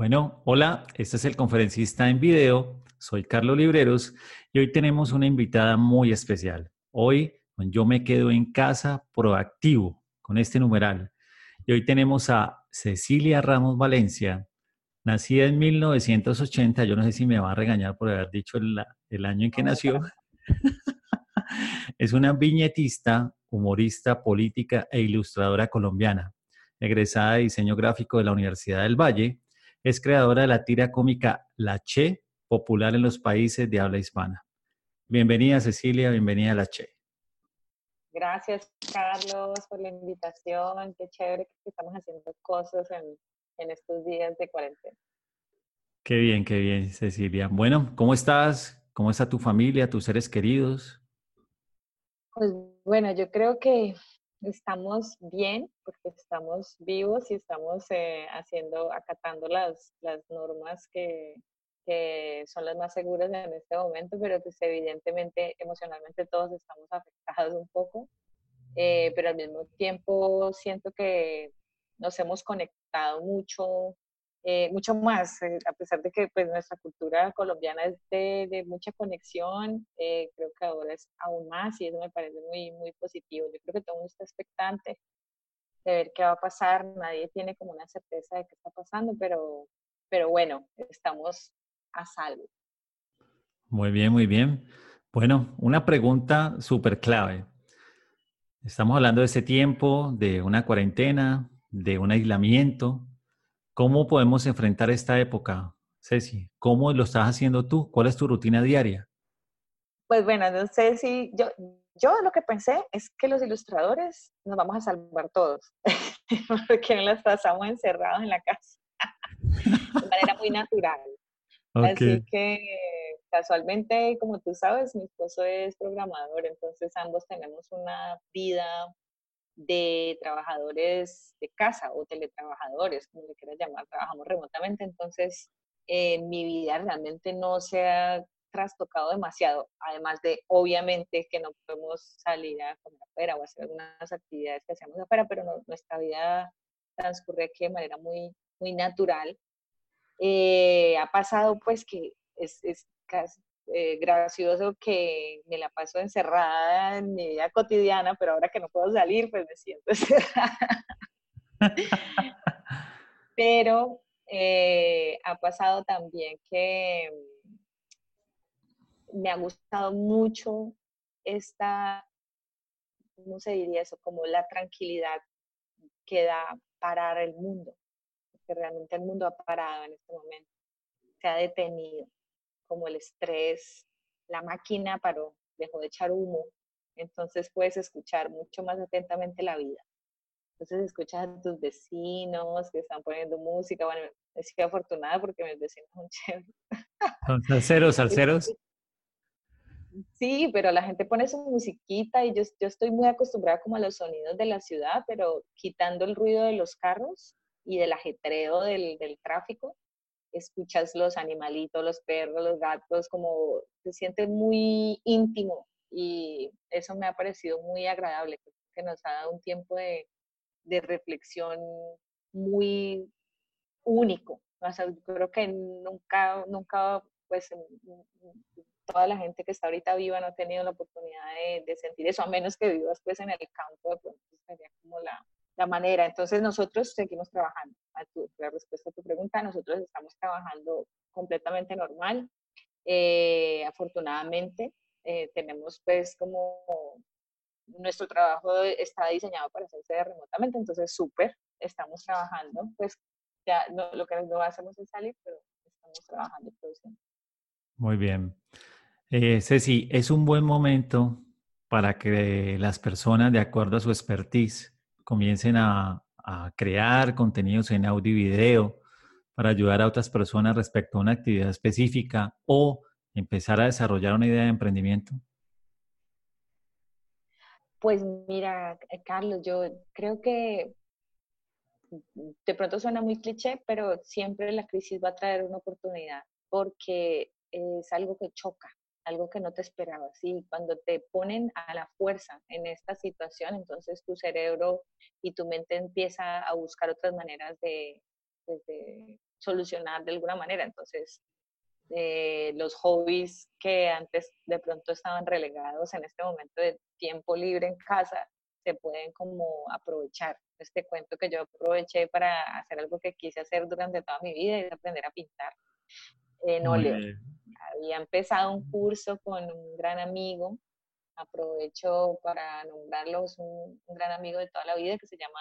Bueno, hola, este es el conferencista en video, soy Carlos Libreros y hoy tenemos una invitada muy especial. Hoy yo me quedo en casa proactivo con este numeral. Y hoy tenemos a Cecilia Ramos Valencia, nacida en 1980, yo no sé si me va a regañar por haber dicho el, el año en que nació. es una viñetista, humorista, política e ilustradora colombiana, egresada de diseño gráfico de la Universidad del Valle es creadora de la tira cómica La Che, popular en los países de habla hispana. Bienvenida Cecilia, bienvenida a La Che. Gracias Carlos por la invitación, qué chévere que estamos haciendo cosas en, en estos días de cuarentena. Qué bien, qué bien Cecilia. Bueno, ¿cómo estás? ¿Cómo está tu familia, tus seres queridos? Pues bueno, yo creo que estamos bien porque estamos vivos y estamos eh, haciendo, acatando las, las normas que, que, son las más seguras en este momento, pero pues evidentemente emocionalmente todos estamos afectados un poco, eh, pero al mismo tiempo siento que nos hemos conectado mucho eh, mucho más, eh, a pesar de que pues, nuestra cultura colombiana es de, mucha conexión, eh, creo que ahora es aún más y eso me parece muy, muy positivo. Yo creo que todo el mundo está expectante de ver qué va a pasar, nadie tiene como una certeza de qué está pasando, pero, pero bueno, estamos a salvo. Muy bien, muy bien. Bueno, una pregunta súper clave. Estamos hablando de ese tiempo, de una cuarentena, de un aislamiento, ¿Cómo podemos enfrentar esta época, Ceci? ¿Cómo lo estás haciendo tú? ¿Cuál es tu rutina diaria? Pues bueno, no sé si yo, yo lo que pensé es que los ilustradores nos vamos a salvar todos, porque nos pasamos encerrados en la casa de manera muy natural. Así que casualmente, como tú sabes, mi esposo es programador, entonces ambos tenemos una vida de trabajadores de casa o teletrabajadores, como le quieras llamar, trabajamos remotamente, entonces eh, mi vida realmente no se ha trastocado demasiado, además de obviamente que no podemos salir a comer afuera o hacer algunas actividades que hacemos afuera, pero nuestra vida transcurre aquí de manera muy, muy natural. Eh, ha pasado pues que es, es casi, eh, gracioso que me la paso encerrada en mi vida cotidiana, pero ahora que no puedo salir, pues me siento encerrada. pero eh, ha pasado también que me ha gustado mucho esta, ¿cómo se diría eso? Como la tranquilidad que da parar el mundo, porque realmente el mundo ha parado en este momento, se ha detenido como el estrés, la máquina paró, dejó de echar humo, entonces puedes escuchar mucho más atentamente la vida. Entonces escuchas a tus vecinos que están poniendo música. Bueno, estoy afortunada porque mis vecinos son chéveres. ¿Son salseros, salseros? Sí, pero la gente pone su musiquita y yo, yo estoy muy acostumbrada como a los sonidos de la ciudad, pero quitando el ruido de los carros y del ajetreo del, del tráfico, escuchas los animalitos, los perros, los gatos, como se siente muy íntimo y eso me ha parecido muy agradable, que nos ha dado un tiempo de, de reflexión muy único. O sea, creo que nunca, nunca, pues, toda la gente que está ahorita viva no ha tenido la oportunidad de, de sentir eso, a menos que vivas pues en el campo, pues sería como la, la manera. Entonces nosotros seguimos trabajando. A tu, la respuesta a tu pregunta, nosotros estamos trabajando completamente normal. Eh, afortunadamente eh, tenemos pues como nuestro trabajo está diseñado para hacerse remotamente, entonces súper, estamos trabajando, pues ya lo que no hacemos es salir, pero estamos trabajando y produciendo. Muy bien. Eh, Ceci, es un buen momento para que las personas, de acuerdo a su expertise, comiencen a, crear contenidos en audio y video para ayudar a otras personas respecto a una actividad específica o empezar a desarrollar una idea de emprendimiento? Pues mira, eh, Carlos, yo creo que de pronto suena muy cliché, pero siempre la crisis va a traer una oportunidad porque es algo que choca, algo que no te esperabas. Y cuando te ponen a la fuerza en esta situación, entonces tu cerebro y tu mente empieza a buscar otras maneras de, pues, solucionar de alguna manera. Entonces, eh, los hobbies que antes de pronto estaban relegados en este momento de tiempo libre en casa, se pueden como aprovechar. Este cuento que yo aproveché para hacer algo que quise hacer durante toda mi vida y aprender a pintar en óleo. Había empezado un curso con un gran amigo, aprovecho para nombrarlos, un, un gran amigo de toda la vida que se llama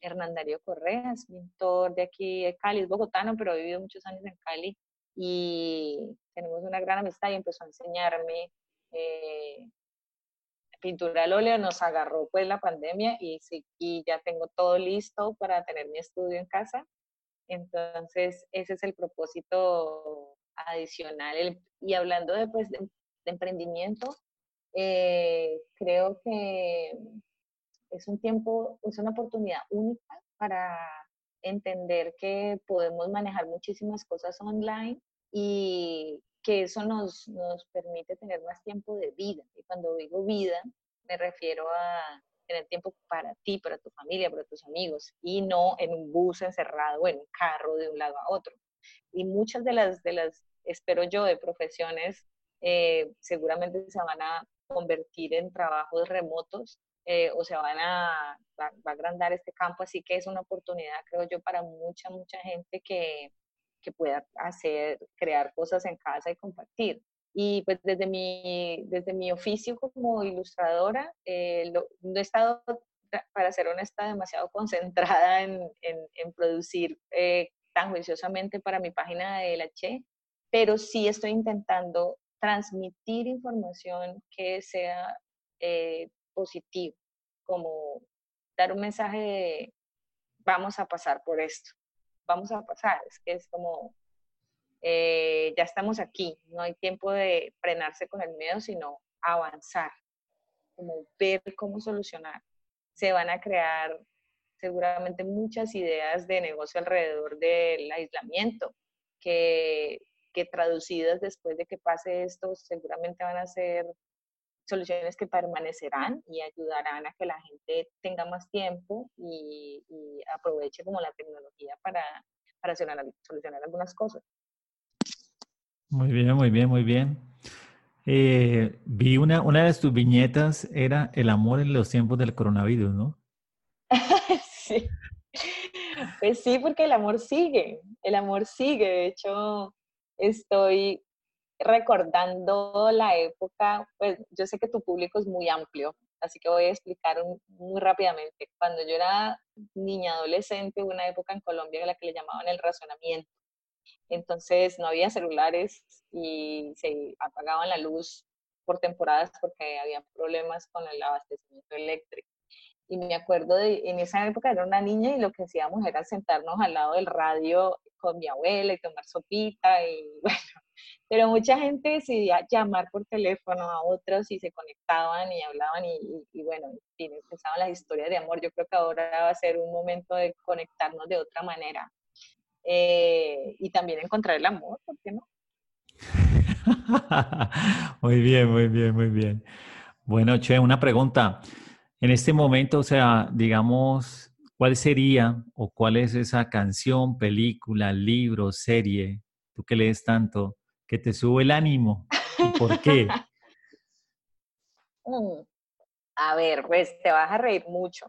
Hernán Darío Correa, es pintor de aquí de Cali, es bogotano, pero ha vivido muchos años en Cali y tenemos una gran amistad y empezó a enseñarme eh, pintura al óleo, nos agarró pues la pandemia y, y ya tengo todo listo para tener mi estudio en casa. Entonces, ese es el propósito adicional. y hablando de, pues, de, emprendimiento, eh, creo que es un tiempo, es una oportunidad única para entender que podemos manejar muchísimas cosas online y que eso nos, nos permite tener más tiempo de vida. Y cuando digo vida, me refiero a tener tiempo para ti, para tu familia, para tus amigos, y no en un bus encerrado en un carro de un lado a otro. Y muchas de las, de las espero yo, de profesiones, eh, seguramente se van a convertir en trabajos remotos eh, o se van a, va, a agrandar este campo, así que es una oportunidad, creo yo, para mucha, mucha gente que, que pueda hacer, crear cosas en casa y compartir. Y pues desde mi, desde mi oficio como ilustradora, eh, no he estado, para ser honesta, demasiado concentrada en, en, en producir eh, tan juiciosamente para mi página de la Che, pero sí estoy intentando transmitir información que sea eh, positivo, como dar un mensaje de vamos a pasar por esto, vamos a pasar, es que es como eh, ya estamos aquí, no hay tiempo de frenarse con el miedo, sino avanzar, como ver cómo solucionar. Se van a crear seguramente muchas ideas de negocio alrededor del aislamiento, que, que traducidas después de que pase esto, seguramente van a ser soluciones que permanecerán y ayudarán a que la gente tenga más tiempo y, aproveche como la tecnología para, para solucionar, algunas cosas. Muy bien, muy bien, muy bien. Eh, vi una, una de tus viñetas, era el amor en los tiempos del coronavirus, ¿no? sí. Pues sí, porque el amor sigue, el amor sigue. De hecho, estoy recordando la época, pues yo sé que tu público es muy amplio, así que voy a explicar muy rápidamente. Cuando yo era niña adolescente, hubo una época en Colombia en la que le llamaban el razonamiento. Entonces no había celulares y se apagaban la luz por temporadas porque había problemas con el abastecimiento eléctrico. Y me acuerdo de, en esa época era una niña y lo que hacíamos era sentarnos al lado del radio con mi abuela y tomar sopita y bueno, pero mucha gente decidía llamar por teléfono a otros y se conectaban y hablaban y, y, bueno, y empezaban las historias de amor. Yo creo que ahora va a ser un momento de conectarnos de otra manera eh, y también encontrar el amor, ¿por qué no? muy bien, muy bien, muy bien. Bueno, Che, una pregunta. En este momento, o sea, digamos, ¿cuál sería o cuál es esa canción, película, libro, serie, tú que lees tanto, que te sube el ánimo? por qué? Mm, a ver, pues te vas a reír mucho.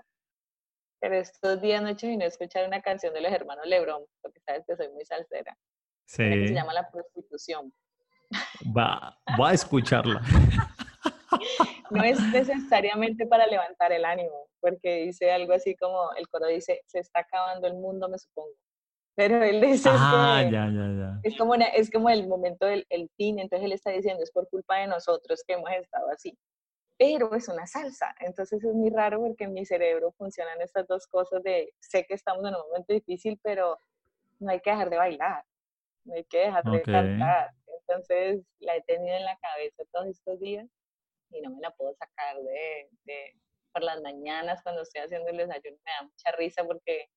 Pero estos días noche vine a escuchar una canción de los hermanos Lebrón, porque sabes que soy muy salsera. Sí. Que se llama La Prostitución. Va, va a escucharla. no es necesariamente para levantar el ánimo, porque dice algo así como, el coro dice, se está acabando el mundo, me supongo. Pero él dice ah, ya, ya, ya. Es, como es como el momento del el fin, entonces él está diciendo, es por culpa de nosotros que hemos estado así. Pero es una salsa, entonces es muy raro porque en mi cerebro funcionan estas dos cosas de, sé que estamos en un momento difícil, pero no hay que dejar de bailar, no hay que dejar de cantar. Entonces la he tenido en la cabeza todos estos días y no me la puedo sacar de, de, por las mañanas cuando estoy haciendo el desayuno. Me da mucha risa porque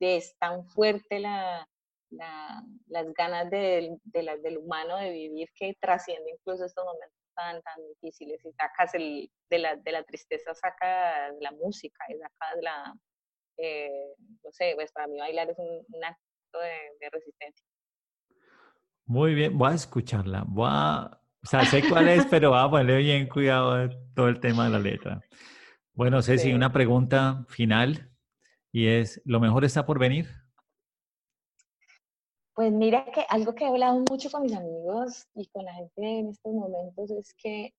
es tan fuerte la, la, las ganas de, de la, del humano de vivir que trasciende incluso estos momentos tan, tan difíciles y sacas el, de, la, de la tristeza, saca la música y saca la, eh, no sé, pues para mí bailar es un, un, acto momento de, resistencia. Muy bien, voy a escucharla. Voy a, o sea, sé cuál es, pero voy a ponerle bien cuidado a todo el tema de la letra. Bueno, Ceci, una pregunta final y es, ¿lo mejor está por venir? Pues mira que algo que he hablado mucho con mis amigos y con la gente en estos momentos es que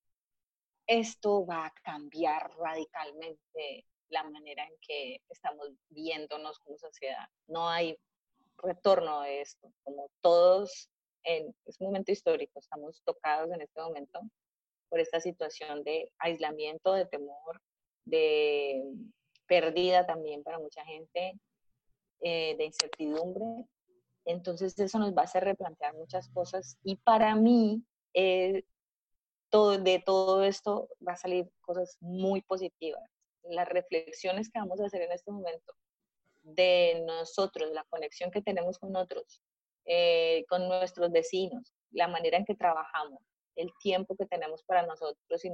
esto va a cambiar radicalmente la manera en que estamos viéndonos como sociedad. No hay retorno de esto, como todos en es un momento histórico, estamos tocados en este momento por esta situación de aislamiento, de temor, de pérdida también para mucha gente, eh, de incertidumbre. Entonces eso nos va a hacer replantear muchas cosas y para mí eh, todo, de todo esto va a salir cosas muy positivas. Las reflexiones que vamos a hacer en este momento de nosotros, la conexión que tenemos con otros, eh, con nuestros vecinos, la manera en que trabajamos, el tiempo que tenemos para nosotros y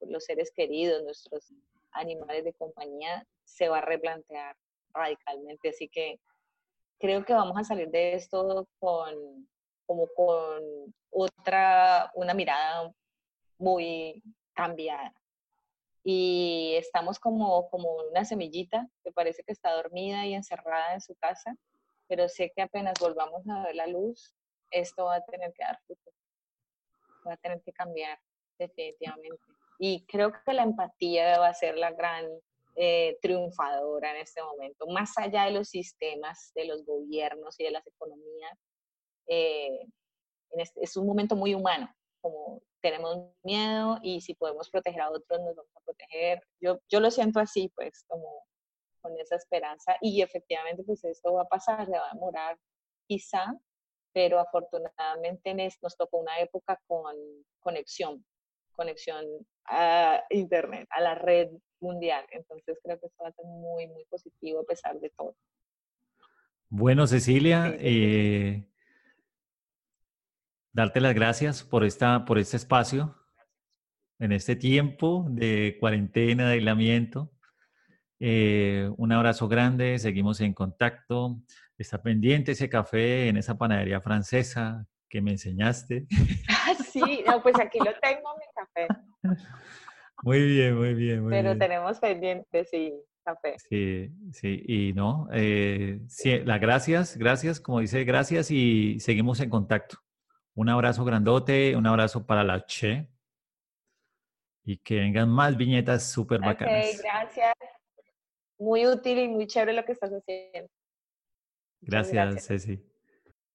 los seres queridos, nuestros animales de compañía, se va a replantear radicalmente. Así que creo que vamos a salir de esto con como con otra, una mirada muy cambiada. Y estamos como, como una semillita que parece que está dormida y encerrada en su casa, pero sé que apenas volvamos a ver la luz, esto va a tener que dar fruto, va a tener que cambiar definitivamente. Y creo que la empatía va a ser la gran eh, triunfadora en este momento, más allá de los sistemas, de los gobiernos y de las economías. Eh, este, es un momento muy humano, como tenemos miedo y si podemos proteger a otros nos vamos a proteger. Yo, yo lo siento así, pues, como con esa esperanza y efectivamente pues esto va a pasar, se va a demorar quizá, pero afortunadamente nos tocó una época con conexión, conexión a Internet, a la red mundial. Entonces creo que esto va a ser muy, muy positivo a pesar de todo. Bueno, Cecilia, eh, darte las gracias por, esta, por este espacio, en este tiempo de cuarentena, de aislamiento. Eh, un abrazo grande, seguimos en contacto. Está pendiente ese café en esa panadería francesa que me enseñaste. Ah, sí, no, pues aquí lo tengo, mi café. Muy bien, muy bien. Muy Pero tenemos pendiente, sí, café. Sí, sí, y no, eh, sí, las gracias, gracias, como dice, gracias y seguimos en contacto. Un abrazo grandote, un abrazo para la Che y que vengan más viñetas súper bacanas. Ok, gracias. Muy útil y muy chévere lo que estás haciendo. gracias, gracias. Ceci.